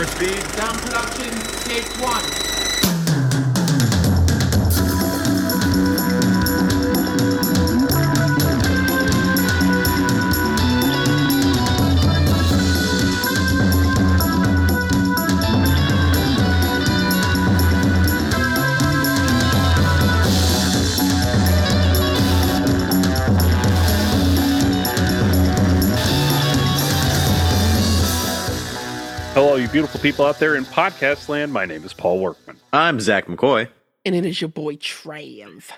for speed. Sound production, take one. Beautiful people out there in podcast land. My name is Paul Workman, I'm Zach McCoy. And it is your boy Trav.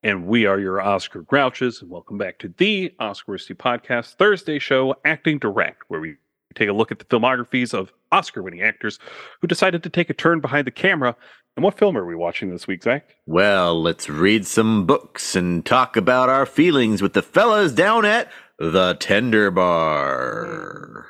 and we are your Oscar Grouches. And welcome back to the Oscar Risty Podcast Thursday show, Acting Direct, where we take a look at the filmographies of Oscar winning actors who decided to take a turn behind the camera. And what film are we watching this week, Zach? Well, let's read some books and talk about our feelings with the fellas down at the Tender Bar.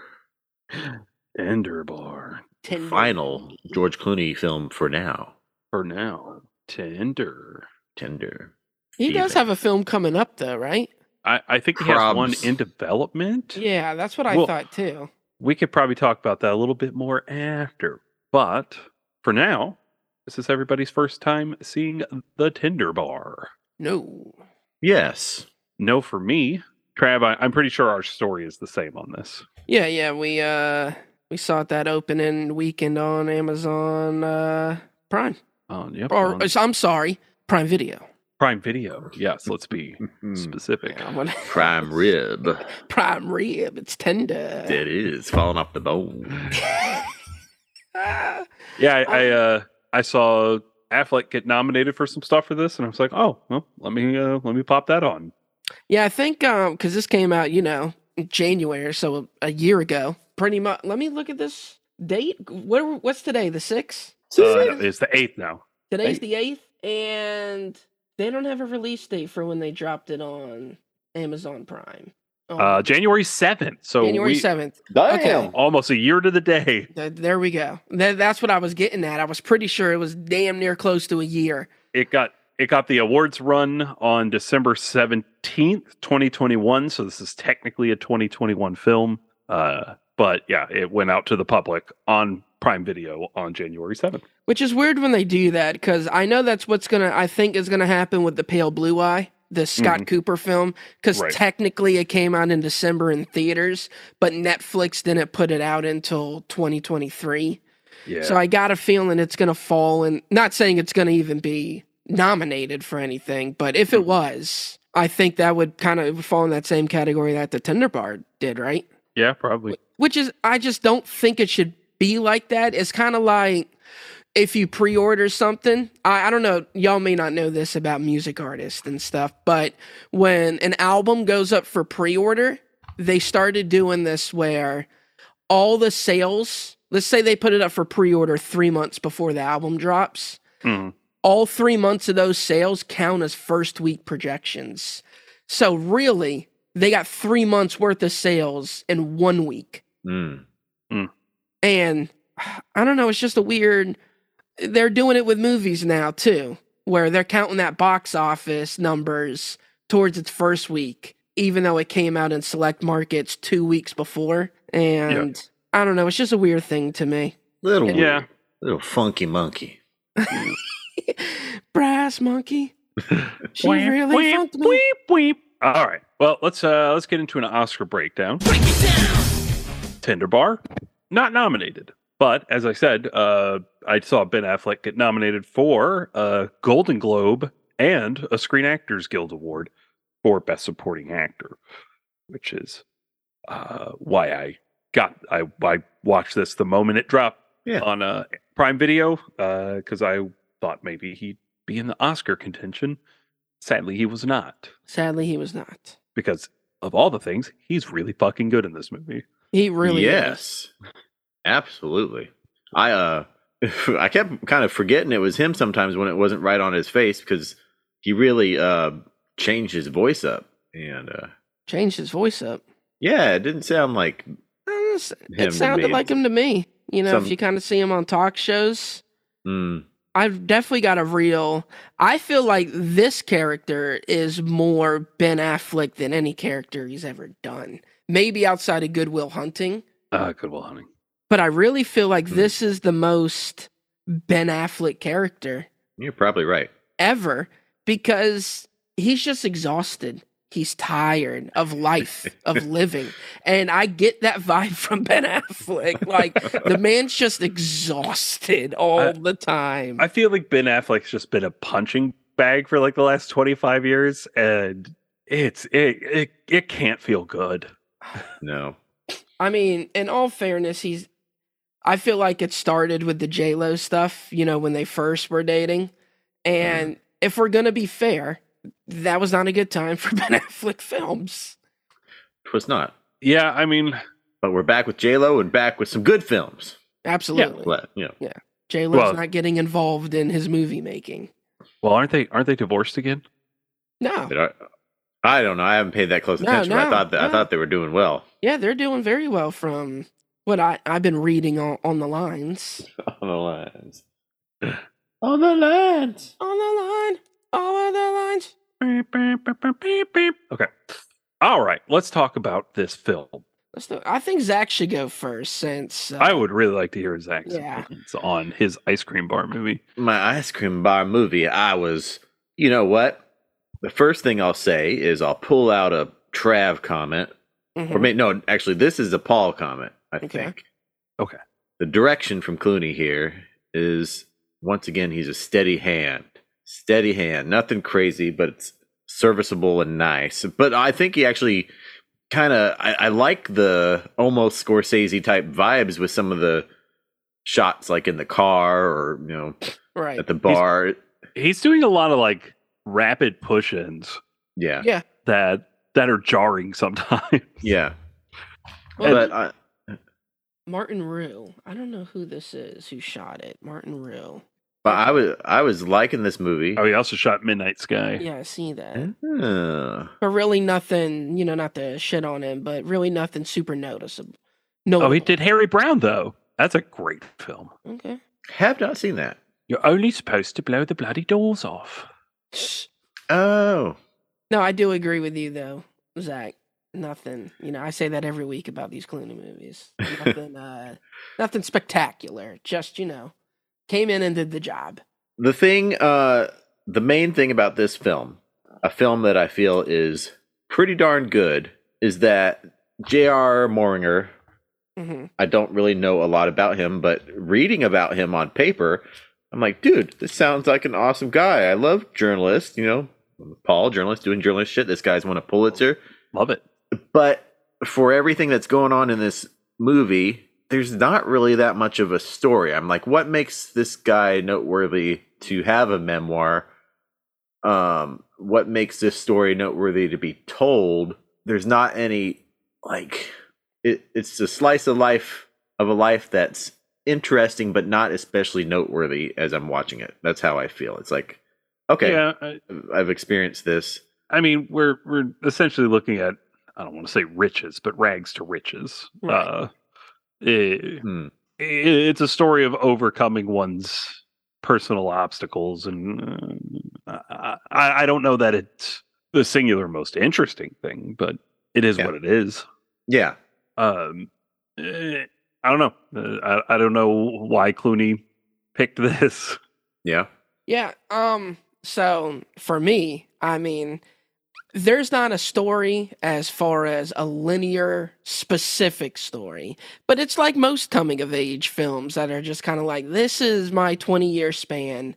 Tender Bar. Tender. Final George Clooney film for now. For now, Tender. Tender. He does have a film coming up though, right? I, I think he has one in development. Yeah, that's what I Well- thought too. we could probably talk about that a little bit more after. But for now, this is everybody's first time seeing the Tender Bar. No. Yes. No, for me, Trav, I, I'm pretty sure our story is the same on this. Yeah, yeah, we uh we saw it that opening weekend on Amazon uh Prime. On yep, Or on I'm sorry, Prime Video. Prime Video. Yes, let's be specific. Yeah, what- Prime rib. Prime rib, it's tender. It is falling off the bone. Ah, Yeah, I, I uh I saw Affleck get nominated for some stuff for this, and I was like, oh, well, let me uh, let me pop that on. yeah, I think um because this came out, you know, in January, so a year ago. Pretty much. Let me look at this date. What what's today? The sixth. Uh, it's the eighth now. Today's the eighth, and they don't have a release date for when they dropped it on Amazon Prime. Oh, Uh, January seventh. So January we, seventh. Damn. Okay. almost a year to the day. Th- there we go. That, that's what I was getting at. I was pretty sure it was damn near close to a year. it got it got the awards run on December 17th, 2021. So this is technically a 2021 film. Uh, but yeah, it went out to the public on Prime Video on January 7th. Which is weird when they do that because I know that's what's gonna. I think is gonna happen with the Pale Blue Eye, the Scott Cooper film, because Right. technically it came out in December in theaters, but Netflix didn't put it out until 2023. Yeah. So I got a feeling it's going to fall in. Not saying it's going to even be nominated for anything, but if Mm-hmm. it was, I think that would kind of fall in that same category that the Tender Bar did, right? yeah, probably. Which is, I just don't think it should be like that. It's kind of like if you pre order something. I, I don't know. Y'all may not know this about music artists and stuff, but when an album goes up for pre order, they started doing this where all the sales, let's say they put it up for pre order three months before the album drops, Mhm. all three months of those sales count as first week projections. So really, they got three months worth of sales in one week. Mm. And I don't know, it's just a weird. They're doing it with movies now too, where they're counting that box office numbers towards its first week, even though it came out in select markets two weeks before. And I don't know, it's just a weird thing to me. Little Yeah. Little funky monkey. Brass monkey. She Wham, really wham, funked me. weep, weep. All right. Well, let's uh let's get into an Oscar breakdown. Tender Bar, not nominated. But as I said, uh, I saw Ben Affleck get nominated for a Golden Globe and a Screen Actors Guild Award for Best Supporting Actor, which is uh, why I got I I watched this the moment it dropped Yeah. on uh, Prime Video because I thought maybe he'd be in the Oscar contention. Sadly, he was not Sadly, he was not. because of all the things, he's really fucking good in this movie. He really is. yes. Absolutely. I uh I kept kind of forgetting it was him sometimes when it wasn't right on his face because he really uh changed his voice up and uh Changed his voice up. yeah, it didn't sound like s- Him It sounded like him to me. You know, Some- if you kind of see him on talk shows, mm, I've definitely got a real. I feel like this character is more Ben Affleck than any character he's ever done. Maybe outside of Goodwill Hunting. Uh, Goodwill Hunting. but I really feel like Hmm. this is the most Ben Affleck character You're probably right. ever because he's just exhausted. He's tired of life, of living. And I get that vibe from Ben Affleck. Like the man's just exhausted all I- the time. I feel like Ben Affleck's just been a punching bag for like the last 25 years and it's it it, it can't feel good. No. I mean, in all fairness, he's. I feel like it started with the J Lo stuff, you know, when they first were dating. And mm-hmm. if we're gonna be fair, that was not a good time for Ben Affleck films. It was not. Yeah, I mean, But we're back with J Lo and back with some good films. Absolutely, But, you know, J Lo's Well- not getting involved in his movie making. well, aren't they aren't they divorced again? No, but I, I don't know. I haven't paid that close No, attention. but I no, thought that, I thought they were doing well yeah, they're doing very well from what I I've been reading on on the lines. on the lines. On the lines. On the line, all of the lines. Beep, beep, beep, beep, beep, beep. Okay. All right, let's talk about this film. Let's do, I think Zach should go first since uh, I would really like to hear Zach's Yeah. opinions on his ice cream bar movie. My ice cream bar movie. I was. You know what? The first thing I'll say is I'll pull out a Trav comment, mhm. or maybe no. Actually, this is a Paul comment. I Okay. think. Okay. The direction from Clooney here is once again he's a steady hand, steady hand. Nothing crazy, but it's serviceable and nice. But I think he actually kind of I, I like the almost Scorsese type vibes with some of the shots, like in the car or you know right. at the bar. He's doing a lot of like rapid push-ins Yeah, Yeah. that that are jarring sometimes. yeah. Well, but I, Martin Ruhe. I don't know who this is who shot it. Martin Ruhe. but I was I was liking this movie. Oh, he also shot Midnight Sky. Yeah, I see that. Ah. But really nothing, you know, not to shit on him, but really nothing super noticeable. No. Oh, No. he did Harry Brown though. That's a great film. Okay. have not seen that. You're only supposed to blow the bloody doors off. Oh, No, I do agree with you though, Zach. Nothing. You know, I say that every week about these Clooney movies. Nothing. uh Nothing spectacular. Just you know, came in and did the job. the thing uh the main thing about this film a film that i feel is pretty darn good is that j.r moehringer hmm i don't really know a lot about him but reading about him on paper i'm like dude this sounds like an awesome guy i love journalists you know paul journalist doing journalist shit this guy's won a pulitzer Love it. but for everything that's going on in this movie, there's not really that much of a story. I'm like, what makes this guy noteworthy to have a memoir? Um, what makes this story noteworthy to be told? There's not any like it, it's a slice of life of a life that's interesting but not especially noteworthy as I'm watching it. That's how I feel. It's like, okay, Yeah, I, I've experienced this. I mean, we're we're essentially looking at I don't want to say riches, but rags to riches. Right. Uh, it- Hmm. it's a story of overcoming one's personal obstacles, and uh, I, I don't know that it's the singular most interesting thing, but it is Yeah. what it is. Yeah. Um, eh, I don't know. Uh, I I don't know why Clooney picked this. Yeah. Yeah. Um. So for me, I mean, there's not a story as far as a linear, specific story, but it's like most coming of age films that are just kind of like this is my 20 year span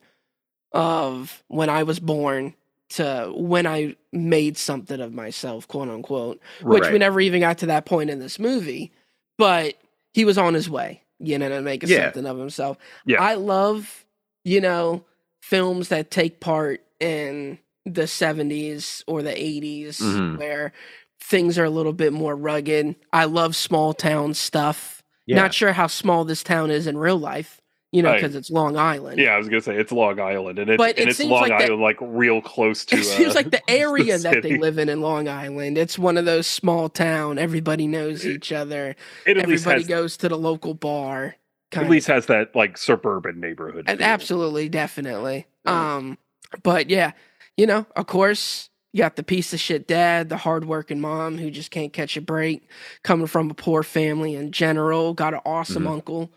of when I was born to when I made something of myself, quote unquote. Which we never even got to that point in this movie, but he was on his way, you know, to make Yeah. something of himself. Yeah. I love, you know, films that take part in the 70s or the 80s Mhm. where things are a little bit more rugged. I love small town stuff. Yeah. Not sure how small this town is in real life, you know, because it's Long Island. Yeah, I was gonna say it's Long Island, and it's But it and it's seems Long like that- Island, like real close to. It seems uh, like the area that they live in in Long Island. It's one of those small town. Everybody knows each other. It Everybody has goes to the local bar. at least has that like suburban neighborhood. And absolutely, definitely. Yeah. Um, but yeah, you know, of course, You got the piece of shit dad, the hardworking mom who just can't catch a break, coming from a poor family in general. Got an awesome Mhm. uncle.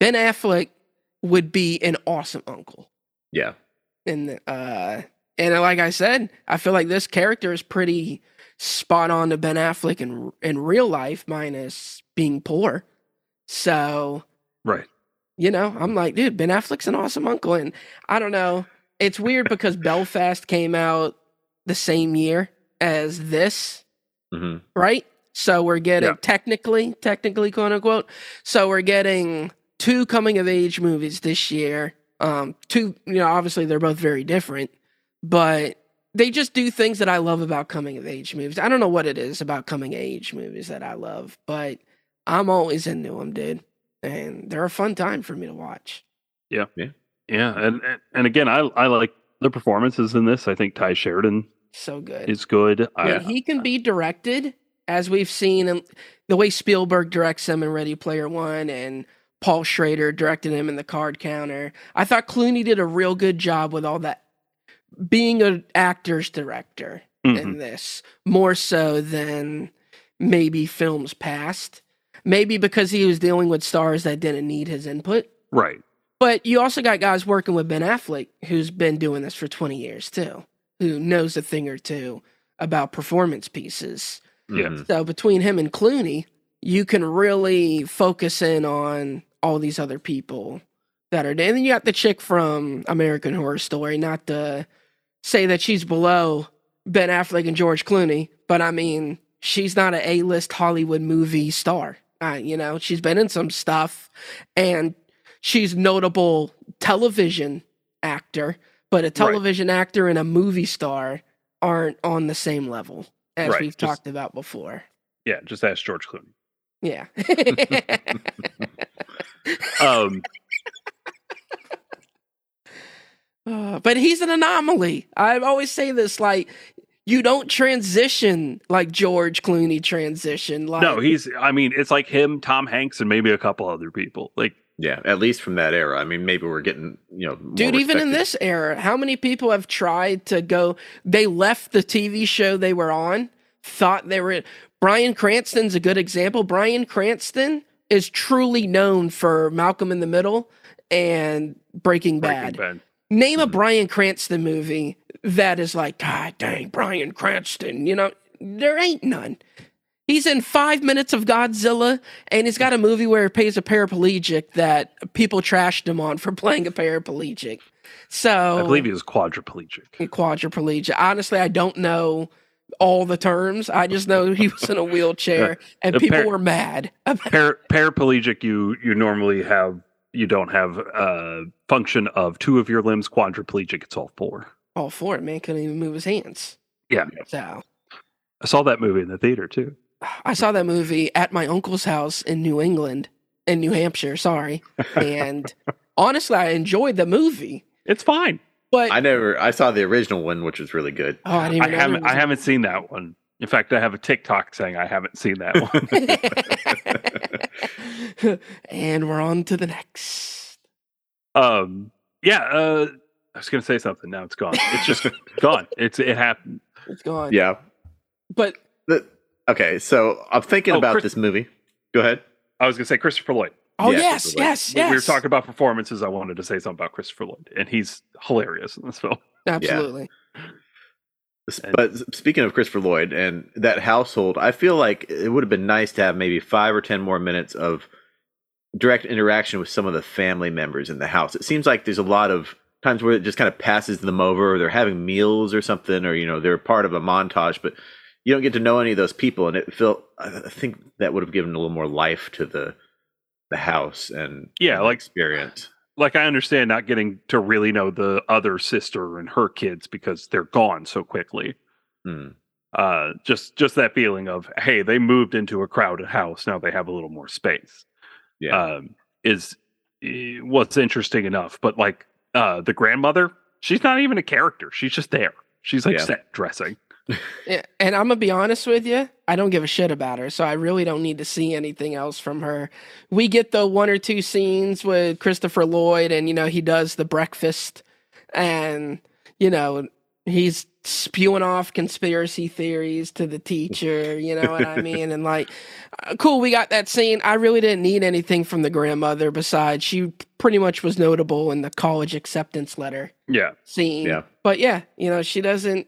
Ben Affleck would be an awesome uncle. Yeah. And uh and like I said, I feel like this character is pretty spot on to Ben Affleck in in real life, minus being poor. So Right. you know, I'm like, dude, Ben Affleck's an awesome uncle, and I don't know. It's weird because Belfast came out the same year as this, hmm right? So we're getting Yeah. technically, technically, quote unquote. So we're getting two coming of age movies this year. Um, two, you know, obviously they're both very different, but they just do things that I love about coming of age movies. I don't know what it is about coming of age movies that I love, but I'm always into them, dude. And they're a fun time for me to watch. Yeah, and and, and again, I I like the performances in this. I think Tye Sheridan So good. is good. I, he can be directed, as we've seen in the way Spielberg directs him in Ready Player One and Paul Schrader directed him in The Card Counter. I thought Clooney did a real good job with all that being an actor's director Mhm. in this, more so than maybe films past. Maybe because he was dealing with stars that didn't need his input. right. But you also got guys working with Ben Affleck who's been doing this for 20 years too, who knows a thing or two about performance pieces. Yeah. So between him and Clooney, you can really focus in on all these other people that are. And then you got the chick from American Horror Story, not to say that she's below Ben Affleck and George Clooney, but I mean, she's not an A-list Hollywood movie star. Uh, you know, she's been in some stuff, and she's notable television actor, but a television actor and a movie star aren't on the same level as Right, we've just- talked about before. Yeah, just ask George Clooney. Yeah. Um, Uh, but he's an anomaly. I always say this like you don't transition like George Clooney transition. Like no, he's. I mean, it's like him, Tom Hanks, and maybe a couple other people. Like, Yeah. At least from that era. I mean, maybe we're getting you know. more Dude, even in this era, how many people have tried to go? They left the TV show they were on, thought they were. Bryan Cranston's a good example. Bryan Cranston is truly known for Malcolm in the Middle and Breaking Bad. Breaking Bad. Name a Mhm. Bryan Cranston movie that is like, God dang, Bryan Cranston. You know, there ain't none. He's in five minutes of Godzilla, and he's got a movie where he plays a paraplegic that people trashed him on for playing a paraplegic. So I believe he was quadriplegic. quadriplegic. Honestly, I don't know all the terms. I just know he was in a wheelchair, and people par- were mad. Par- paraplegic, you you normally have you don't have a function of two of your limbs. Quadriplegic, it's all four. All four. man. Couldn't even move his hands. Yeah. So I saw that movie in the theater too. I saw that movie at my uncle's house in New England, in New Hampshire, sorry. And honestly, I enjoyed the movie. It's fine. But I never. I saw the original one, which was really good. oh, I didn't I even know haven't I haven't seen that one. In fact, I have a TikTok saying I haven't seen that one. and we're on to the next. um yeah, uh I was gonna say something. Now it's gone. It's just gone. It's it happened. It's gone. Yeah. But The, okay, so I'm thinking Oh, about Chris- this movie. Go ahead. I was gonna say Christopher Lloyd. Oh yes, absolutely. yes, We- yes. We were talking about performances. I wanted to say something about Christopher Lloyd, and he's hilarious in this film. Absolutely. S- And- But speaking of Christopher Lloyd and that household, I feel like it would have been nice to have maybe five or ten more minutes of direct interaction with some of the family members in the house. It seems like there's a lot of times where it just kind of passes them over, or they're having meals or something, or you know they're part of a montage, but you don't get to know any of those people, and it felt. I I think that would have given a little more life to the the house and Yeah, and like- experience. Like I understand not getting to really know the other sister and her kids because they're gone so quickly. Hmm. Uh, just just that feeling of hey, they moved into a crowded house. Now they have a little more space. Yeah, um, is eh, what's interesting enough. But like uh, the grandmother, she's not even a character. She's just there. She's like Yeah. set dressing. And I'm gonna be honest with you, I don't give a shit about her, so I really don't need to see anything else from her. We get the one or two scenes with Christopher Lloyd, and you know he does the breakfast, and you know he's spewing off conspiracy theories to the teacher, you know what I mean? And like, uh, cool, we got that scene. I really didn't need anything from the grandmother besides she pretty much was notable in the college acceptance letter Yeah. scene. Yeah. But yeah, you know, she doesn't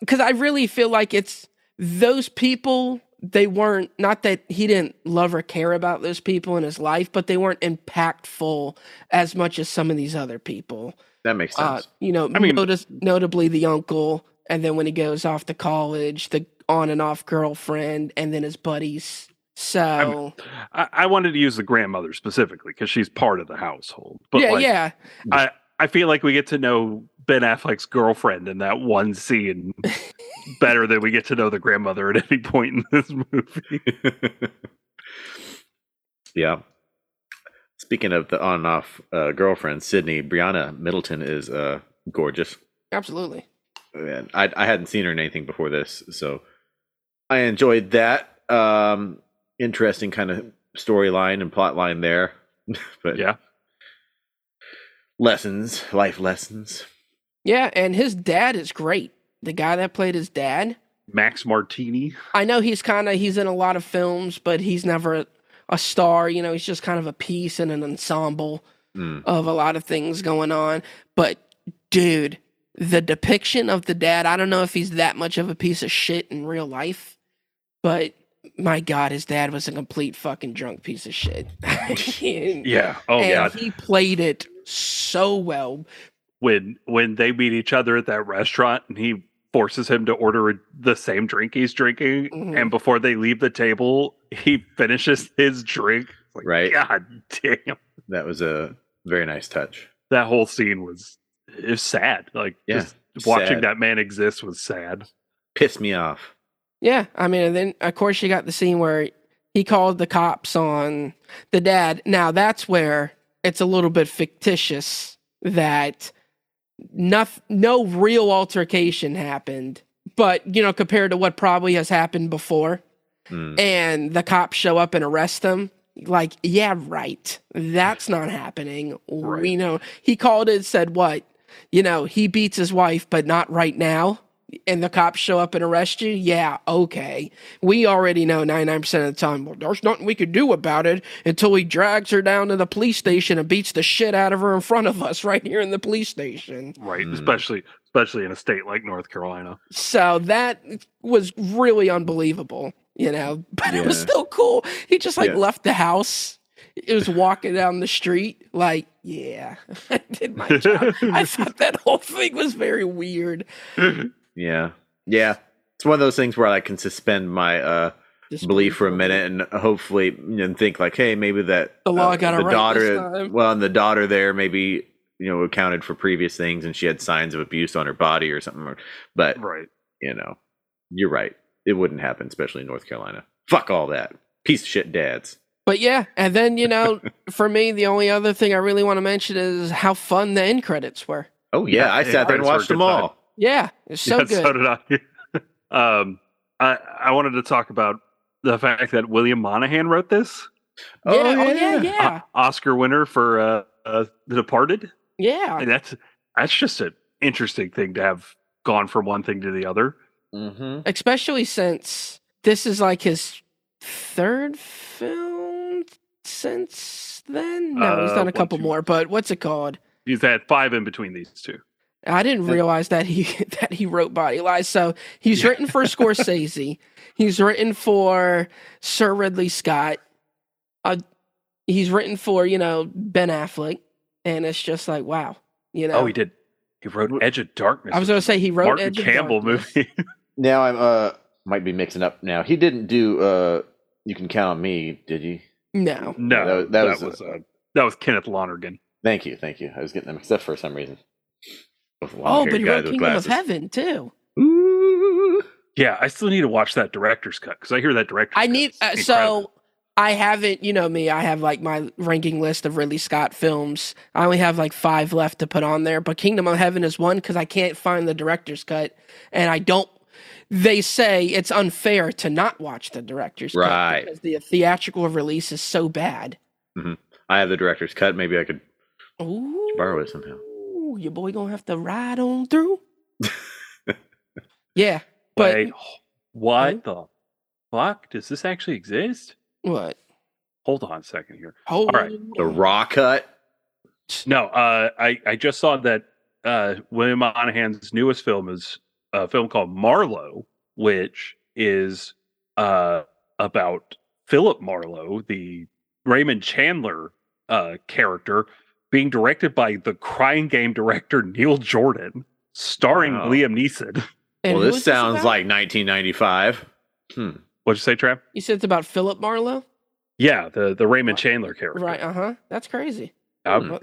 because I really feel like it's those people. They weren't not that he didn't love or care about those people in his life, but they weren't impactful as much as some of these other people. That makes Uh, sense. you know, I mean- notice, notably the uncle, and then when he goes off to college, the on and off girlfriend, and then his buddies. So I, I wanted to use the grandmother specifically because she's part of the household. But yeah, like, yeah, I, I feel like we get to know Ben Affleck's girlfriend in that one scene better than we get to know the grandmother at any point in this movie. yeah. Speaking of the on and off uh, girlfriend, Sydney, Brianna Middleton is uh, gorgeous. absolutely. And I, I hadn't seen her in anything before this, so I enjoyed that. Um, interesting kind of storyline and plot line there. but yeah. lessons, life lessons. Yeah, and his dad is great. The guy that played his dad. Max Martini. I know he's kind of he's in a lot of films, but he's never a, star. You know, he's just kind of a piece in an ensemble Mm. of a lot of things going on. But dude, the depiction of the dad, I don't know if he's that much of a piece of shit in real life, but my god, his dad was a complete fucking drunk piece of shit. and, Yeah. Oh and god. he played it so well. When when they meet each other at that restaurant and he forces him to order a- the same drink he's drinking, Mhm. and before they leave the table, he finishes his drink. Like, Right. God damn. That was a very nice touch. That whole scene was it was sad. Like Yeah, just watching sad. that man exist was sad. Pissed me off. Yeah, I mean, and then of course you got the scene where he called the cops on the dad. Now that's where it's a little bit fictitious that no, no real altercation happened, but you know, compared to what probably has happened before, Mm. and the cops show up and arrest them, Like, yeah, right. That's not happening. We know he called it, said what? You know, he beats his wife, but not right now. And the cops show up and arrest you. Yeah, okay. We already know 99% of the time, well, there's nothing we could do about it until he drags her down to the police station and beats the shit out of her in front of us right here in the police station. Right. Mm. Especially especially in a state like North Carolina. So that was really unbelievable, you know, but it was still cool. He just like Yeah. left the house. It was walking down the street, like, yeah, I did my job. I thought that whole thing was very weird. Yeah. Yeah. It's one of those things where I can suspend my uh belief for a minute and hopefully and think like, hey, maybe that The law uh, got it the right daughter this time. well and the daughter there maybe you know accounted for previous things and she had signs of abuse on her body or something. But right. you know, you're right. It wouldn't happen, especially in North Carolina. Fuck all that. Piece of shit dads. But yeah, and then, you know, for me, the only other thing I really want to mention is how fun the end credits were. Oh yeah, Yeah, I sat there and credits were a watched them all time. All. Yeah, it's so yeah, good. So did I. um I I wanted to talk about the fact that William Monahan wrote this. yeah, oh, yeah, yeah. O- Oscar winner for uh, uh The Departed. yeah. And that's that's just an interesting thing to have gone from one thing to the other. Mm-hmm. especially since this is like his third film since then. No, he's Uh, done a couple two. more, but what's it called? He's had five in between these two. I didn't realize that he that he wrote Body Lies. So he's Yeah. written for Scorsese. he's written for Sir Ridley Scott. Uh, he's written for you know Ben Affleck, and it's just like wow, you know. Oh, he did. He wrote Edge of Darkness. I was gonna say he wrote Martin Edge of Campbell Darkness. movie. Now I'm uh might be mixing up now. He didn't do uh you can count on me, did you? No, no, That- that, that was, was, uh, that was Kenneth Lonergan. Thank you, thank you. I was getting them mixed up for some reason. With oh, but he guys wrote Kingdom glasses. of Heaven too. Ooh. Yeah, I still need to watch that director's cut because I hear that director's I need uh, so I haven't, you know me, I have like my ranking list of Ridley Scott films. I only have like 5 left to put on there, but Kingdom of Heaven is one cuz I can't find the director's cut and I don't they say it's unfair to not watch the director's Right. cut because the theatrical release is so bad. I have the director's cut. Maybe I could Ooh. borrow it somehow. Your boy going to have to ride on through. Yeah, but Wait, what Huh? the fuck? Does this actually exist? what? Hold on a second here. Hold right. The raw cut. No, uh, I I just saw that uh, William Monahan's newest film is a film called Marlowe, which is uh, about Philip Marlowe, the Raymond Chandler uh, character, being directed by the crying game director Neil Jordan, starring Wow. Liam Neeson. And well, this sounds about? like 1995. Hmm. What'd you say, Trav? you said it's about Philip Marlowe, Yeah, the the Raymond Chandler character. right? Uh huh. That's crazy. I- Hmm.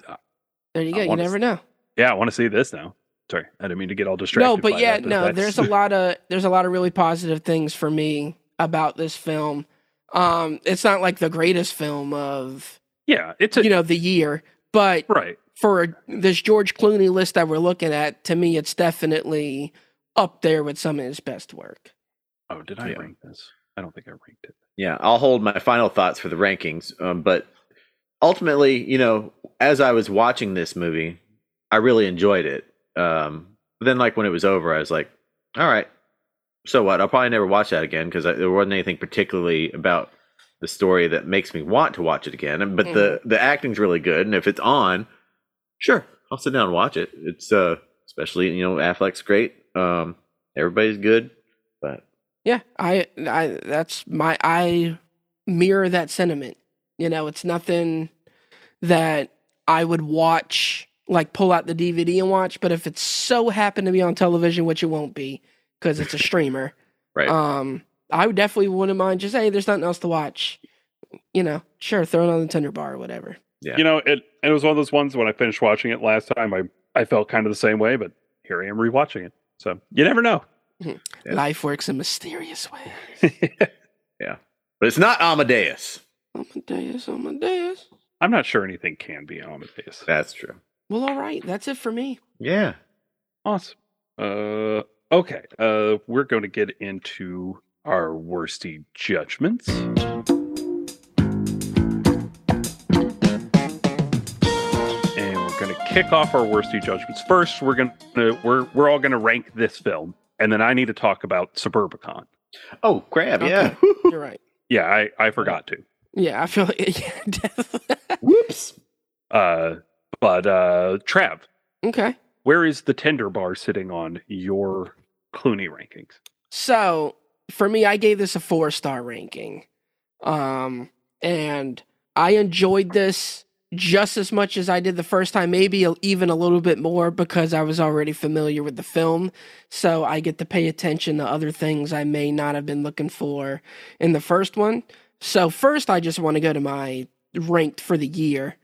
There you go. You never s- know. yeah, I want to see this now. Sorry, I didn't mean to get all distracted. No, but by yeah, that, no. that's- There's a lot of there's a lot of really positive things for me about this film. Um, it's not like the greatest film of yeah, it's a you know the year, but right. for this George Clooney list that we're looking at, to me, it's definitely up there with some of his best work. Oh, did I Yeah. rank this? I don't think I ranked it. Yeah, I'll hold my final thoughts for the rankings. Um, but ultimately, you know, as I was watching this movie, I really enjoyed it. Um, but then, like when it was over, I was like, "All right, so what? I'll probably never watch that again because there wasn't anything particularly about the story that makes me want to watch it again. But the the acting's really good, and if it's on, sure, I'll sit down and watch it. It's uh, especially you know Affleck's great. Um, everybody's good, but Yeah, I, I, that's my, I mirror that sentiment. You know, it's nothing that I would watch, like pull out the DVD and watch. But if it's so happened to be on television, which it won't be because it's a streamer, right, um, I would definitely wouldn't mind just hey, there's nothing else to watch. You know, sure, throw it on the Tender Bar or whatever. Yeah. You know, it it was one of those ones when I finished watching it last time. I I felt kind of the same way, but here I am rewatching it. So you never know. Yeah. Life works in mysterious ways. Yeah. But it's not Amadeus. Amadeus, Amadeus. I'm not sure anything can be Amadeus. That's true. Well, all right, that's it for me. Yeah. Awesome. Uh, okay. Uh, we're going to get into our worsty judgments. And we're going to kick off our worsty judgments. First, we're going to we're we're all going to rank this film, and then I need to talk about Suburbicon. Oh, crab. Yeah. You're right. Yeah, I I forgot to. Yeah, I feel like yeah, definitely. Whoops. Uh, but uh, Trav, okay. where is the tender bar sitting on your Clooney rankings? So for me, I gave this a four star ranking, um, and I enjoyed this just as much as I did the first time, maybe even a little bit more because I was already familiar with the film. So I get to pay attention to other things I may not have been looking for in the first one. So first, I just want to go to my ranked for the year,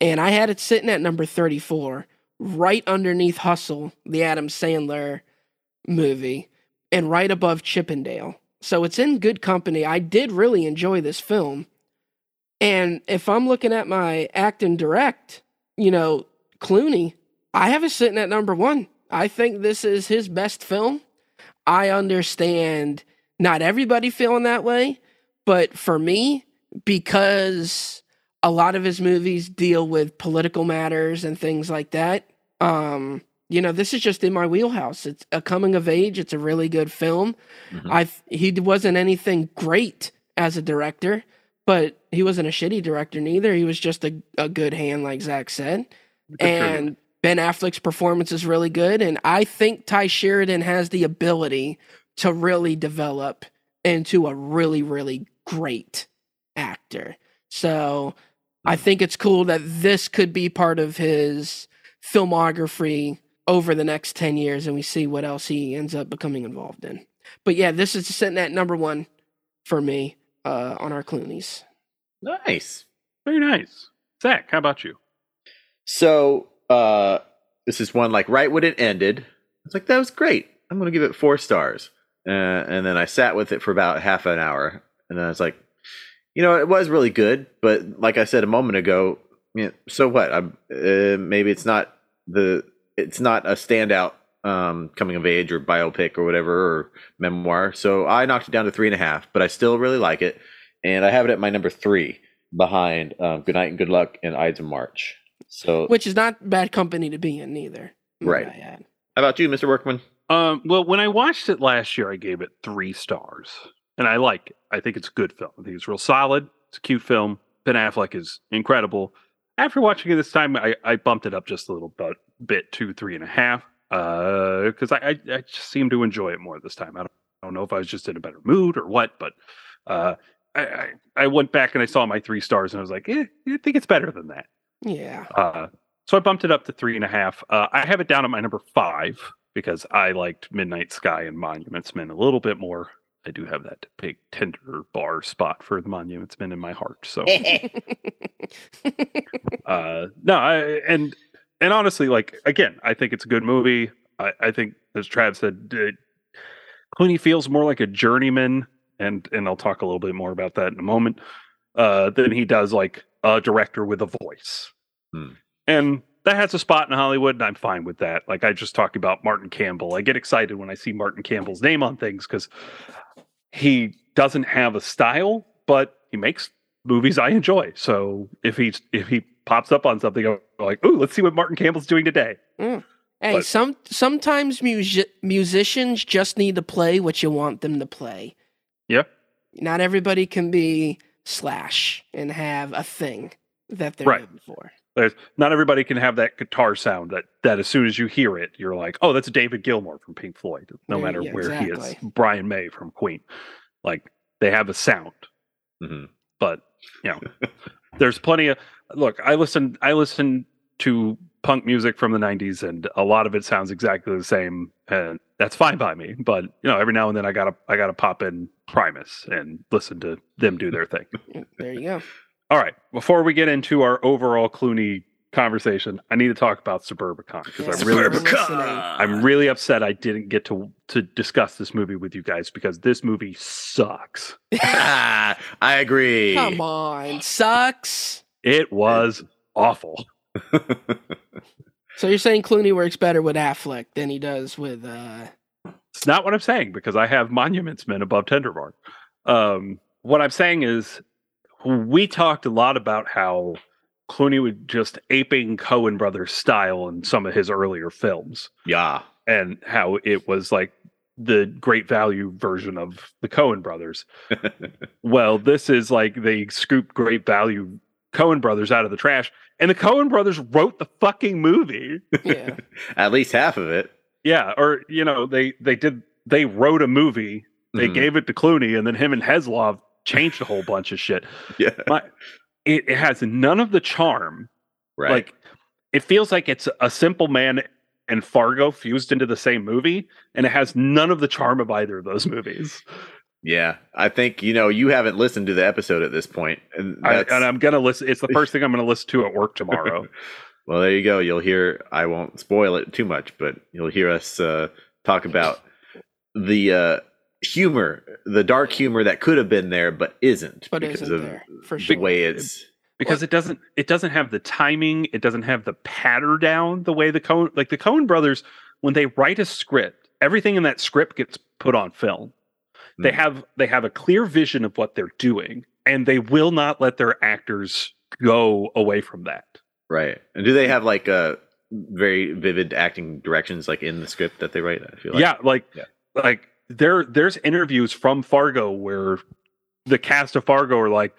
and I had it sitting at number thirty four, right underneath Hustle, the Adam Sandler movie and right above Chippendale. So it's in good company. I did really enjoy this film. And if I'm looking at my act and direct, you know, Clooney, I have it sitting at number one. I think this is his best film. I understand not everybody feeling that way, but for me, because a lot of his movies deal with political matters and things like that, um, you know, this is just in my wheelhouse. It's a coming of age. It's a really good film. Mhm. I he wasn't anything great as a director, but he wasn't a shitty director neither. He was just a, a good hand, like Zach said. And Ben Affleck's performance is really good. And I think Tye Sheridan has the ability to really develop into a really, really great actor. So I think it's cool that this could be part of his filmography over the next 10 years and we see what else he ends up becoming involved in. But yeah, this is sitting at number one for me uh, on our Clooney's. Nice. Very nice. Zach, how about you? So uh this is one like right when it ended. I was like, that was great. I'm gonna give it four stars. Uh, and then I sat with it for about half an hour, and then I was like, you know, it was really good, but like I said a moment ago, you know, so what? I'm uh, maybe it's not the it's not a standout um coming of age or biopic or whatever or memoir. So I knocked it down to three and a half, but I still really like it, and I have it at my number three behind um, Good Night and Good Luck and Ides of March. So Which is not bad company to be in neither. Right. I add. How about you, Mr. Workman? Um, well, when I watched it last year, I gave it three stars, and I like it. I think it's a good film. I think it's real solid. It's a cute film. Ben Affleck is incredible. After watching it this time, I, I bumped it up just a little bit, bit two, three and a half, because I, I I just seem to enjoy it more this time. I don't, I don't know if I was just in a better mood or what, but uh, I, I I went back and I saw my three stars, and I was like, eh, I think it's better than that. Yeah. Uh, so I bumped it up to three and a half. Uh, I have it down at my number five because I liked Midnight Sky and Monuments Men a little bit more. I do have that big tender bar spot for the Monuments Men in my heart. So, uh, no, I, and and honestly, like again, I think it's a good movie. I, I think, as Trav said, uh, Clooney feels more like a journeyman, and and I'll talk a little bit more about that in a moment. Uh, than he does like a director with a voice, Hmm. and that has a spot in Hollywood, and I'm fine with that. Like I just talked about Martin Campbell. I get excited when I see Martin Campbell's name on things because he doesn't have a style, but he makes movies I enjoy. So if he's if he pops up on something, I'm like, ooh, let's see what Martin Campbell's doing today. Hey, But- some sometimes music musicians just need to play what you want them to play. Yeah. Not everybody can be Slash and have a thing that they're Right. known for. There's not everybody can have that guitar sound that that as soon as you hear it, you're like, oh, that's David Gilmour from Pink Floyd, no Yeah, matter yeah, where he is. Brian May from Queen. Like they have a sound. Mhm. but you know there's plenty of look i listen i listen to punk music from the 90s and a lot of it sounds exactly the same and that's fine by me but you know every now and then i gotta i gotta pop in primus and listen to them do their thing There you go. all right before we get into our overall clooney conversation i need to talk about suburbicon because Yes, i'm really we're upset i'm really upset i didn't get to to discuss this movie with you guys because this movie sucks I agree. Come on, sucks. it was awful So you're saying Clooney works better with Affleck than he does with uh It's not what I'm saying because I have Monuments Men above Tender Bar. Um, what I'm saying is we talked a lot about how Clooney was just aping Coen Brothers style in some of his earlier films yeah. and how it was like the great value version of the Coen Brothers. well, this is like they scooped great value Coen Brothers out of the trash and the Coen Brothers wrote the fucking movie. yeah. At least half of it. Yeah, or you know, they they did they wrote a movie They Mhm. gave it to Clooney, and then him and Heslov changed a whole bunch of shit. Yeah. But it, it has none of the charm. Right. Like it feels like it's a simple man and Fargo fused into the same movie, and it has none of the charm of either of those movies. yeah. I think, you know, you haven't listened to the episode at this point, And I, and I'm gonna listen. It's the first thing I'm gonna listen to at work tomorrow. well, there you go. You'll hear, I won't spoil it too much, but you'll hear us uh, talk about the uh, humor, the dark humor that could have been there, but isn't But because isn't of there for the way it's. because it doesn't it doesn't have the timing it doesn't have the patter down the way the Coen like the Coen brothers when they write a script everything in that script gets put on film they Hmm. have they have a clear vision of what they're doing and they will not let their actors go away from that Right. And do they have like uh, very vivid acting directions like in the script that they write? I feel like. yeah like Yeah. like there there's interviews from Fargo where the cast of Fargo are like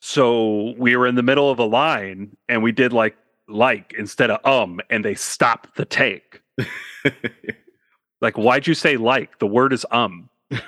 so we were in the middle of a line and we did like like instead of um and they stopped the take Like, why'd you say like? The word is um.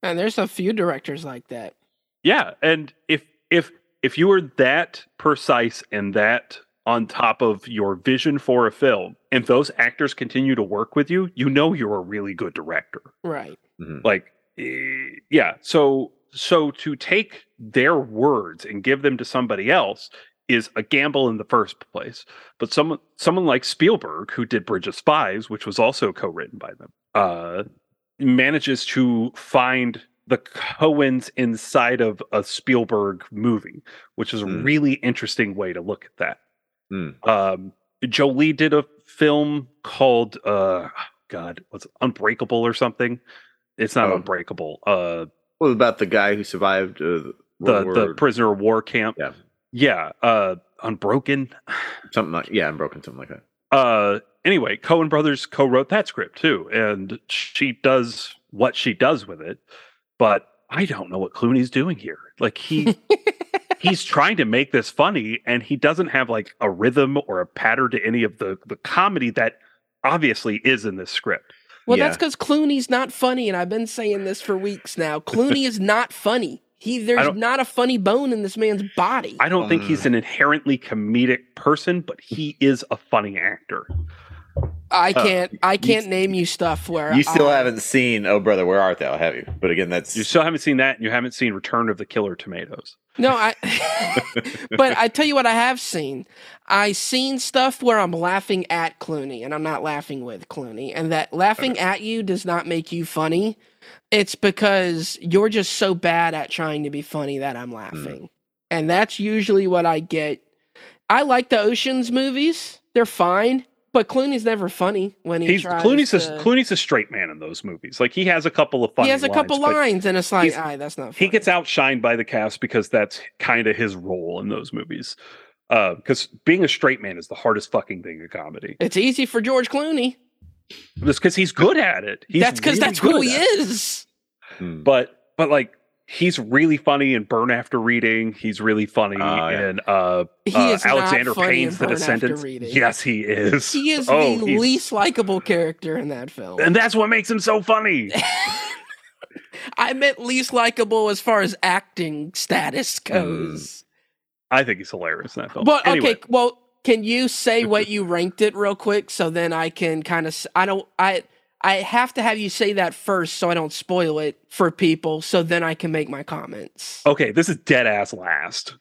And there's a few directors like that. Yeah, and if if if you were that precise and that on top of your vision for a film, and those actors continue to work with you, you know you're a really good director. Right. Like, eh, yeah. So so to take their words and give them to somebody else is a gamble in the first place. But someone someone like Spielberg, who did Bridge of Spies, which was also co-written by them, uh, manages to find the Coens inside of a Spielberg movie, which is a Hmm. really interesting way to look at that. Hmm. Um, Jolie did a film called uh, God, what's it, Unbreakable or something? It's not Oh. Unbreakable. Uh, What about the guy who survived uh, the World the prisoner of war camp. Yeah. yeah. Uh, Unbroken. something like yeah, I'm something like that. Uh, anyway, Coen Brothers co-wrote that script too, and she does what she does with it. But I don't know what Clooney's doing here. Like he he's trying to make this funny, and he doesn't have like a rhythm or a pattern to any of the the comedy that obviously is in this script. Well, Yeah. that's because Clooney's not funny, and I've been saying this for weeks now. Clooney is not funny. He there's don't- a funny bone in this man's body. I don't think he's Mm. an inherently comedic person, but he is a funny actor. I Uh, can't. I can't name you stuff where You still I- haven't seen Oh Brother, Where Art Thou, have you? But again, that's You still haven't seen that, and you haven't seen Return of the Killer Tomatoes. No, I. but I tell you what, I have seen. I seen stuff where I'm laughing at Clooney, and I'm not laughing with Clooney, and that laughing at you does not make you funny. It's because you're just so bad at trying to be funny that I'm laughing, and that's usually what I get. I like the Ocean's movies; they're fine, but Clooney's never funny when he He's tries. Clooney's a Clooney's a straight man in those movies. Like he has a couple of funny he has a couple lines, but lines, and it's like, he's- ah, that's not. Funny. He gets outshined by the cast because that's kind of his role in those movies. Because being a straight man is the hardest fucking thing in comedy. It's easy for George Clooney. Just because he's good at it. He's that's because really that's who he is. it. is. Hmm. But but like he's really funny in Burn After Reading. He's really funny yeah. in uh, He uh, is not Alexander funny in Payne's The Burn Descendants. Yes, he is. He is Oh, the he's- least likable character in that film. and that's what makes him so funny. I meant least likable as far as acting status Hmm. goes. I think he's hilarious in that film. But Anyway, okay, well, can you say what you ranked it real quick so then I can kind of I don't I I have to have you say that first so I don't spoil it for people so then I can make my comments. okay, this is dead ass last.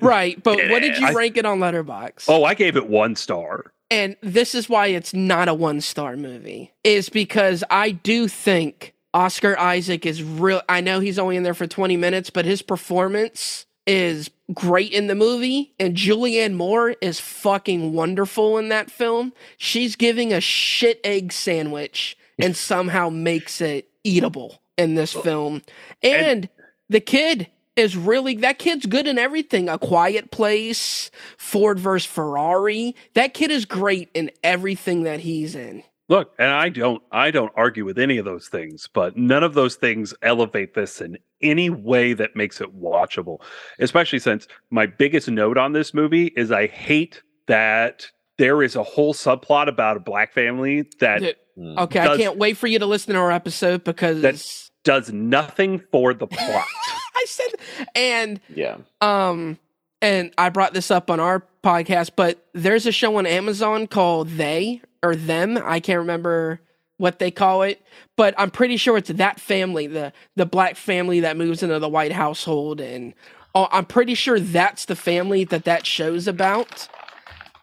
Right, but what did you I- rank it on Letterbox? Oh, I gave it one star. and this is why it's not a one star movie is because i do think oscar isaac is real i know he's only in there for 20 minutes but his performance is great in the movie and julianne moore is fucking wonderful in that film she's giving a shit egg sandwich and somehow makes it eatable in this film and the kid is really that kid's good in everything. A Quiet Place, Ford versus Ferrari. That kid is great in everything that he's in. Look, and I don't I don't argue with any of those things, but none of those things elevate this in any way that makes it watchable. Especially since my biggest note on this movie is I hate that there is a whole subplot about a black family that Yeah. Hmm. Okay, Does- I can't wait for you to listen to our episode because That's- does nothing for the plot. I said and yeah. um and I brought this up on our podcast, but there's a show on Amazon called They or Them. I can't remember what they call it, but I'm pretty sure it's that family, the the black family that moves into the white household, and oh, I'm pretty sure that's the family that that show's about.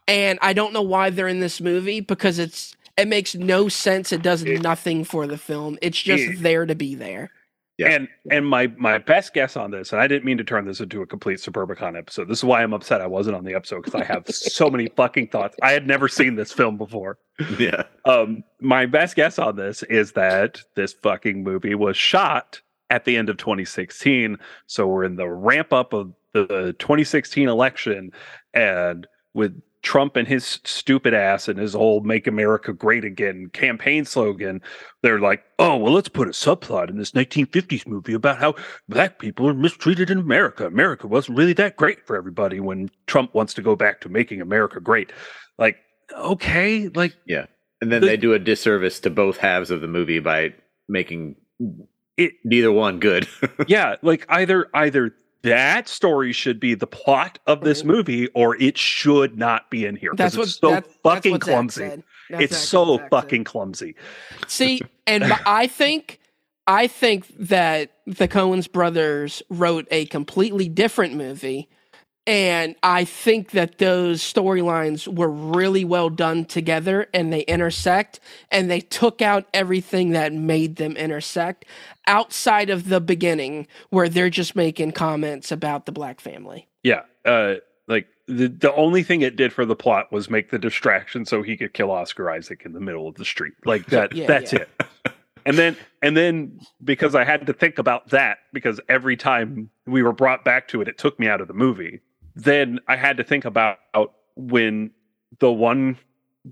And I don't know why they're in this movie because it's it makes no sense. It does nothing for the film. It's just there to be there. Yeah. And and my my best guess on this, and I didn't mean to turn this into a complete Suburbicon episode. This is why I'm upset I wasn't on the episode because I have so many fucking thoughts. I had never seen this film before. Yeah. Um, my best guess on this is that this fucking movie was shot at the end of 2016. So we're in the ramp up of the 2016 election, and with Trump and his stupid ass and his whole "Make America Great Again" campaign slogan, they're like, "Oh, well, let's put a subplot in this 1950s movie about how black people are mistreated in America. America wasn't really that great for everybody when Trump wants to go back to making America great." Like, okay, like yeah, And then The- they do a disservice to both halves of the movie by making It- neither one good. yeah like either either that story should be the plot of this Mhm. movie or it should not be in here That's what it's so that- fucking clumsy. That's it's exactly so said. fucking clumsy See, and I think I think that the Coens brothers wrote a completely different movie. And I think that those storylines were really well done together and they intersect and they took out everything that made them intersect outside of the beginning where they're just making comments about the black family. yeah uh like the, the only thing it did for the plot was make the distraction so he could kill oscar isaac in the middle of the street like that Yeah, that's yeah. it and then and then because i had to think about that because every time we were brought back to it it took me out of the movie then i had to think about when the one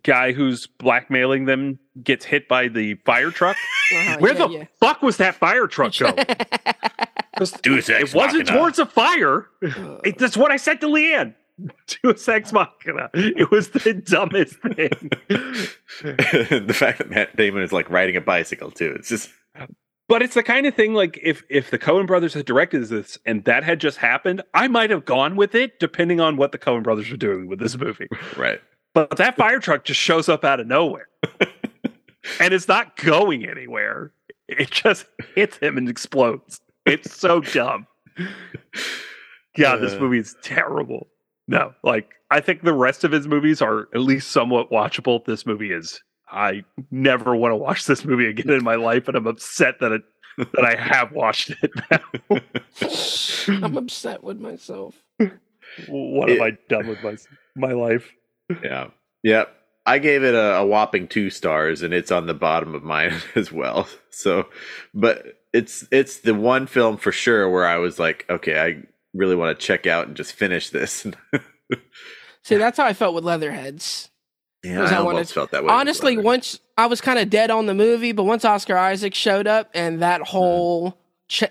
guy who's blackmailing them gets hit by the fire truck. Uh-huh, Where yeah, the yeah. fuck was that fire truck going? 'Cause Deus Ex it wasn't Machina. towards a fire. Uh, It, that's what I said to Leanne. Deus Ex Machina. It was the dumbest thing. the fact that Matt Damon is like riding a bicycle too. It's just But it's the kind of thing like if if the Coen brothers had directed this and that had just happened, I might have gone with it depending on what the Coen brothers were doing with this mm-hmm. movie. right. But that fire truck just shows up out of nowhere. and it's not going anywhere. It just hits him and explodes. It's so dumb. God, this movie is terrible. No, like I think the rest of his movies are at least somewhat watchable. This movie is. I never want to watch this movie again in my life, and I'm upset that it that I have watched it. Now. I'm upset with myself. what have I done with my my life? Yeah. Yep. I gave it a, a whopping two stars, and it's on the bottom of mine as well. So, but it's it's the one film for sure where I was like, okay, I really want to check out and just finish this. See, that's how I felt with Leatherheads. Yeah, I I wanted- almost felt that way. Honestly, Leather. once I was kind of dead on the movie, but once Oscar Isaac showed up and that whole ch-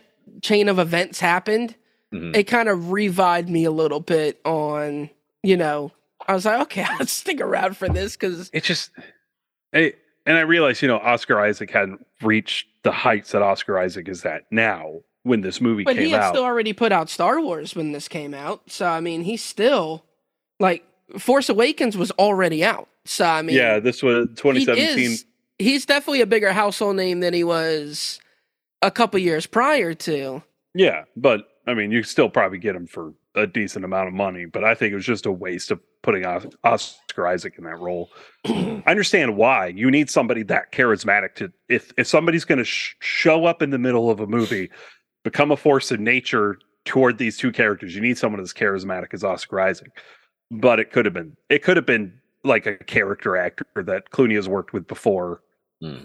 chain of events happened, Mhm. it kind of revived me a little bit on, you know, I was like, okay, I'll stick around for this because It just, I, and I realized, you know, Oscar Isaac hadn't reached the heights that Oscar Isaac is at now when this movie But came he had out. still already put out Star Wars when this came out. So I mean, he's still like Force Awakens was already out. So I mean, yeah, this was 2017. he 2017. is- he's definitely a bigger household name than he was a couple years prior to. Yeah, but I mean, you still probably get him for a decent amount of money. But I think it was just a waste of putting Os- Oscar Isaac in that role. I understand why you need somebody that charismatic to if if somebody's going to sh- show up in the middle of a movie, become a force of nature toward these two characters. You need someone as charismatic as Oscar Isaac. But it could have been it could have been like a character actor that Clooney has worked with before. Hmm.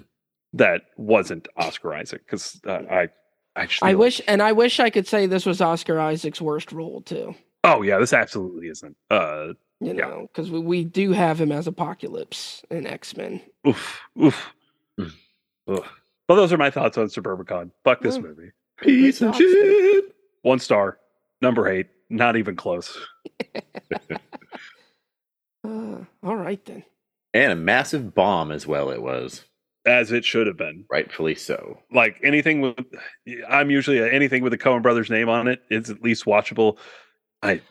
That wasn't Oscar Isaac because uh, I I I wish, and I wish I could say this was Oscar Isaac's worst role too. oh yeah this absolutely isn't uh You Yeah. know, because we, we do have him as Apocalypse in X Men. oof oof. Mm. Ugh. Well, those are my thoughts on Suburbicon. Fuck this Mm. movie. piece of Great shit. One star, number eight, not even close. Uh, all right then. And a massive bomb as well. It was As it should have been. rightfully so. Like anything with, I'm usually anything with the Coen brothers name on it is at least watchable. I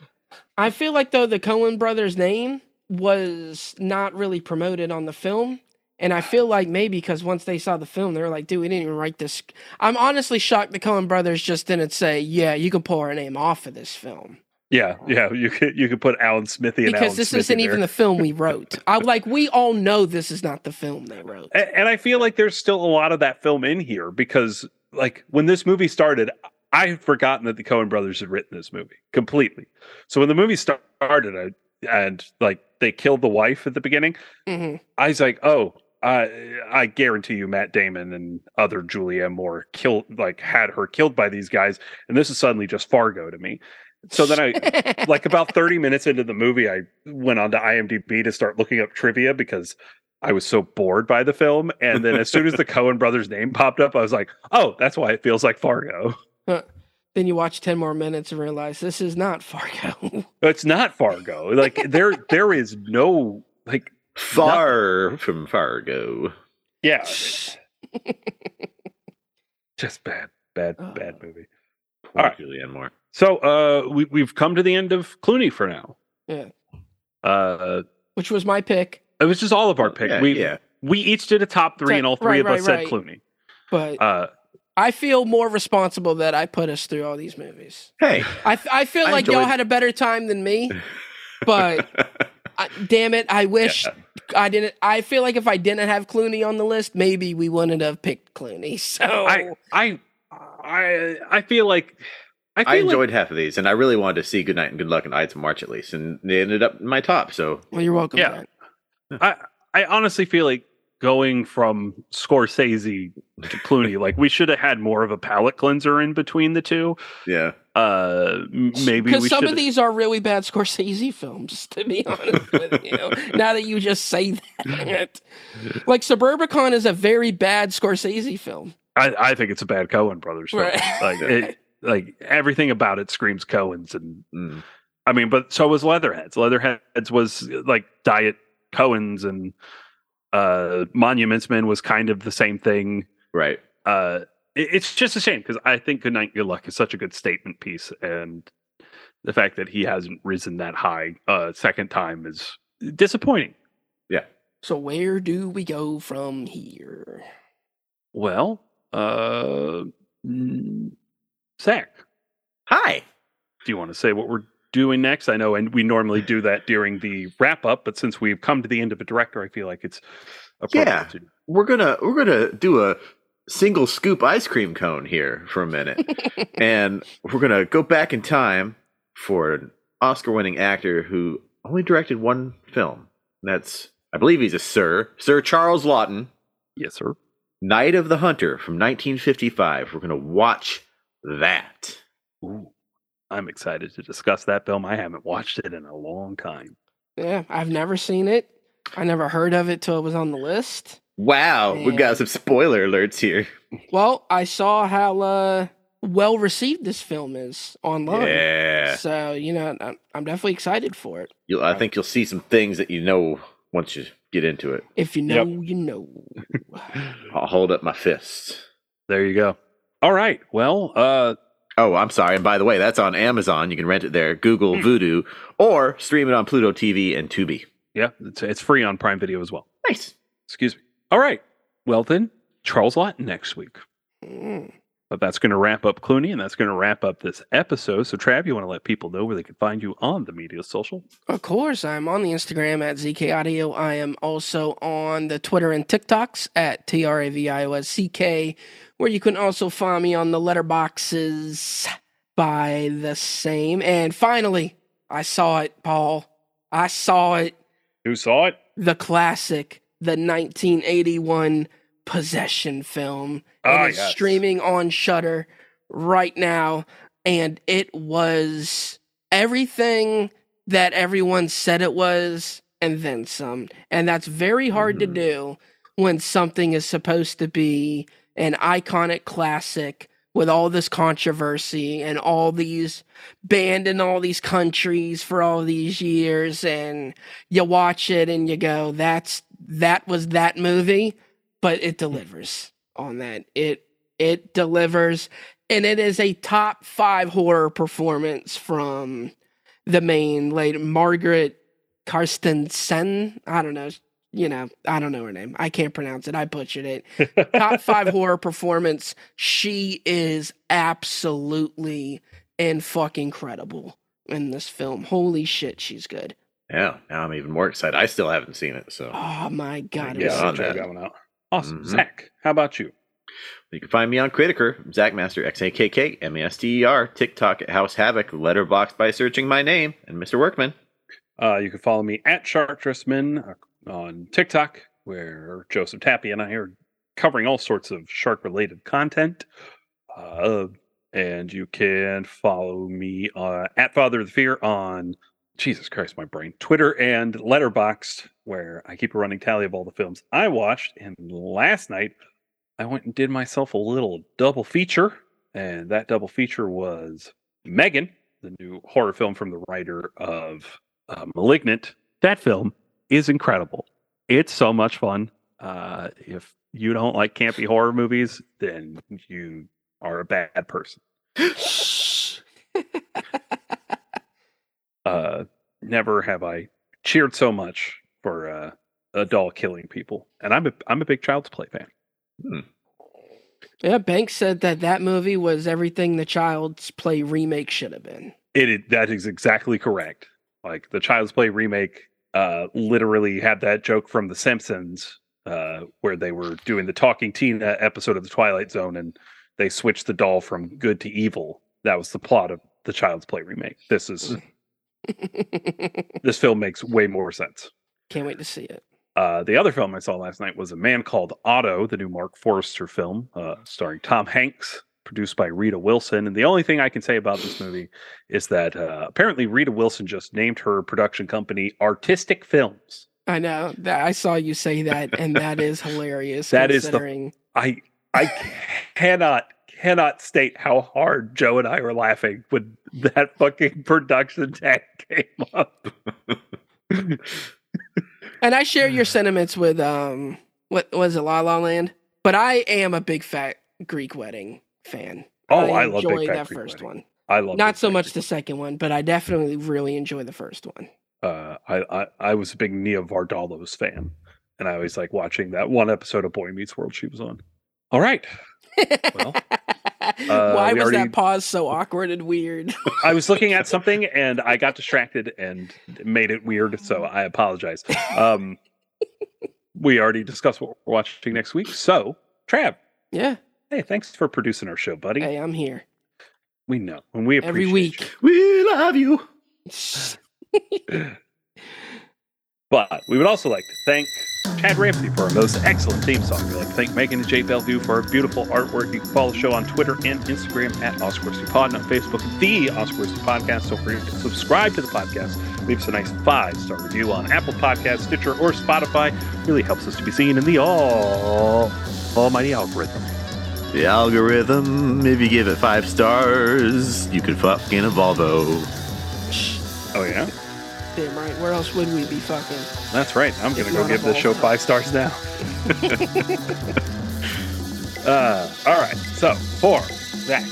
I feel like though the Coen brothers name was not really promoted on the film. And I feel like maybe because once they saw the film, they were like, dude, we didn't even write this. I'm honestly shocked the Coen brothers just didn't say, yeah, you can pull our name off of this film. Yeah yeah you could you could put Alan Smithee and Because Alan this Smithee isn't there. even the film we wrote. I like, we all know this is not the film they wrote. A- and I feel like there's still a lot of that film in here because, like, when this movie started, I had forgotten that the Coen brothers had written this movie completely. So when the movie started, I, and like they killed the wife at the beginning, hmm I was like, oh, I I guarantee you, Matt Damon and other Julia Moore killed, like, had her killed by these guys, and this is suddenly just Fargo to me. So then I, like about 30 minutes into the movie, I went on to IMDb to start looking up trivia because I was so bored by the film. And then as soon as the Coen brothers name popped up, I was like, oh, that's why it feels like Fargo. then you watch 10 more minutes and realize this is not Fargo. It's not Fargo. Like there there is no like Far from Fargo. yeah, just bad, bad, Oh. bad movie. Poor All right. Julianne Moore. So uh we we've come to the end of Clooney for now. yeah. Uh Which was my pick. it was just all of our pick. Yeah, we yeah. we each did a top three, and all three Right, of us right, said right. Clooney. But Uh I feel more responsible that I put us through all these movies. Hey. I, f- I feel I feel like y'all had a better time than me, but I, damn it, I wish I didn't. I feel like if I didn't have Clooney on the list, maybe we wouldn't have picked Clooney. So I I I I feel like I, feel I like- enjoyed half of these, and I really wanted to see Good Night and Good Luck and Ides of March at least, and they ended up in my top. So well, you're welcome. Yeah. man. I I honestly feel like going from Scorsese to Clooney. like we should have had more of a palate cleanser in between the two. Yeah. Uh, maybe Because some should. of these are really bad Scorsese films, to be honest with you. Now that you just say that, like Suburbicon is a very bad Scorsese film. I, I think it's a bad Coen Brothers film. Right. Like it, like everything about it screams Coen's, and Mm. I mean, but so was Leatherheads. Leatherheads was like diet Coen's, and uh, Monuments Men was kind of the same thing. Right. uh it- it's just a shame because I think Good Night Good Luck is such a good statement piece, and the fact that he hasn't risen that high uh second time is disappointing. Yeah. So where do we go from here? Well, uh, mm, Zach, Hi. do you want to say what we're doing next? I know, and we normally do that during the wrap up, but since we've come to the end of a director, I feel like it's appropriate Yeah. to. We're gonna we're gonna do a single scoop ice cream cone here for a minute. and we're gonna go back in time for an Oscar winning actor who only directed one film. That's I believe he's a Sir. Sir Charles Laughton, Yes, sir. Night of the Hunter from 1955. We're gonna watch that. Ooh, I'm excited to discuss that film. I haven't watched it in a long time. Yeah, I've never seen it. I never heard of it till it was on the list. Wow, we Yeah. got some spoiler alerts here. Well, I saw how uh, well received this film is online. Yeah. So, you know, I'm, I'm definitely excited for it. You'll, I think you'll see some things that you know once you get into it. If you know, you know. I'll hold up my fists. There you go. All right. Well, uh, Oh, I'm sorry. And by the way, that's on Amazon. You can rent it there, Google Vudu, or stream it on Pluto TV and Tubi. yeah, it's, it's free on Prime Video as well. Nice. Excuse me. All right. Well, then, Charles Laughton next week. Mm. But that's going to wrap up Clooney, and that's going to wrap up this episode. So, Trav, you want to let people know where they can find you on the media social? Of course, I'm on the Instagram at ZK Audio. I am also on the Twitter and TikToks at TRAVIOSCK, where you can also find me on the letterboxes by the same. And finally, I saw it, Paul. I saw it. Who saw it? The classic, the 1981 Possession film. Ah, it is yes. streaming on Shudder right now, and it was everything that everyone said it was, and then some. And that's very hard Mhm. to do when something is supposed to be an iconic classic with all this controversy and all these banned in all these countries for all these years and you watch it and you go that's that was that movie but it hmm. delivers. On that it it delivers and it is a top 5 horror performance from the main lady Margaret Karstensen I don't know you know I don't know her name. I can't pronounce it. I butchered it. Top 5 horror performance. She is absolutely and fucking incredible in this film. Holy shit she's good. Yeah, now I'm even more excited. I still haven't seen it, so oh my god it Yeah, so on that. that one out. Awesome. Mhm. Zach, how about you? you can find me on Criticker, Zachmaster, X A K K M A S T E R, TikTok at House Havoc, Letterbox by searching my name and Mr. Workman. Uh, you can follow me at Sharktrisman on TikTok, where Joseph Tappy and I are covering all sorts of shark related content. Uh, and you can follow me uh, at Father of the Fear on Jesus Christ, my brain, Twitter and Letterboxd, where I keep a running tally of all the films I watched. And last night, I went and did myself a little double feature, and that double feature was Megan, the new horror film from the writer of uh, Malignant. That film is incredible. It's so much fun. Uh, if you don't like campy horror movies, then you are a bad person. Uh, never have I cheered so much for uh, a doll killing people, and I'm a I'm a big Child's Play fan. Yeah, Banks said that that movie was everything the Child's Play remake should have been. It, it that is exactly correct. Like the Child's Play remake, uh, literally had that joke from The Simpsons, uh, where they were doing the Talking Tina episode of The Twilight Zone, and they switched the doll from good to evil. That was the plot of the Child's Play remake. This is this film makes way more sense. Can't wait to see it. Uh, the other film I saw last night was A Man Called Otto, the new Marc Forster film, uh, starring Tom Hanks, produced by Rita Wilson. And the only thing I can say about this movie is that uh, apparently Rita Wilson just named her production company Artistic Films. I know that I saw you say that, and that is hilarious. That is the- I I cannot cannot state how hard Joe and I were laughing when that fucking production tag came up. And I share your sentiments with um what was it, La La Land? But I am a big fat Greek wedding fan. Oh, I love Big Fat that Greek first Wedding. one. I love Not Big so Fat much Greek. the second one, but I definitely really enjoy the first one. uh, I, I I was a big Nia Vardalos fan, and I always like watching that one episode of Boy Meets World she was on. All right, Well, Why uh, we was already- that pause so awkward and weird? I was looking at something and I got distracted and made it weird, so I apologize. Um, we already discussed what we're watching next week, so Trav, yeah. hey, thanks for producing our show, buddy. Hey, I'm here We know, and we appreciate every week. you. We love you. But we would also like to thank Chad Ramsey for our most excellent theme song. We'd like to thank Megan and Jay Bellevue for our beautiful artwork. You can follow the show on Twitter and Instagram at Oscar Pod and on Facebook, the Oscar Podcast. Don't forget to subscribe to the podcast. Leave us a nice five star review on Apple Podcasts, Stitcher, or Spotify. Really helps us to be seen in the all almighty algorithm. The algorithm, if you give it five stars, you could fucking a Volvo. Oh, yeah? Damn right. Where else would we be fucking? That's right. I'm going to go give this show five stars now. uh, all right. So for Zach,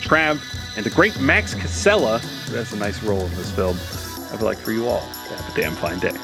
Trav, and the great Max Casella, who has a nice role in this film, I would like for you all to have a damn fine day.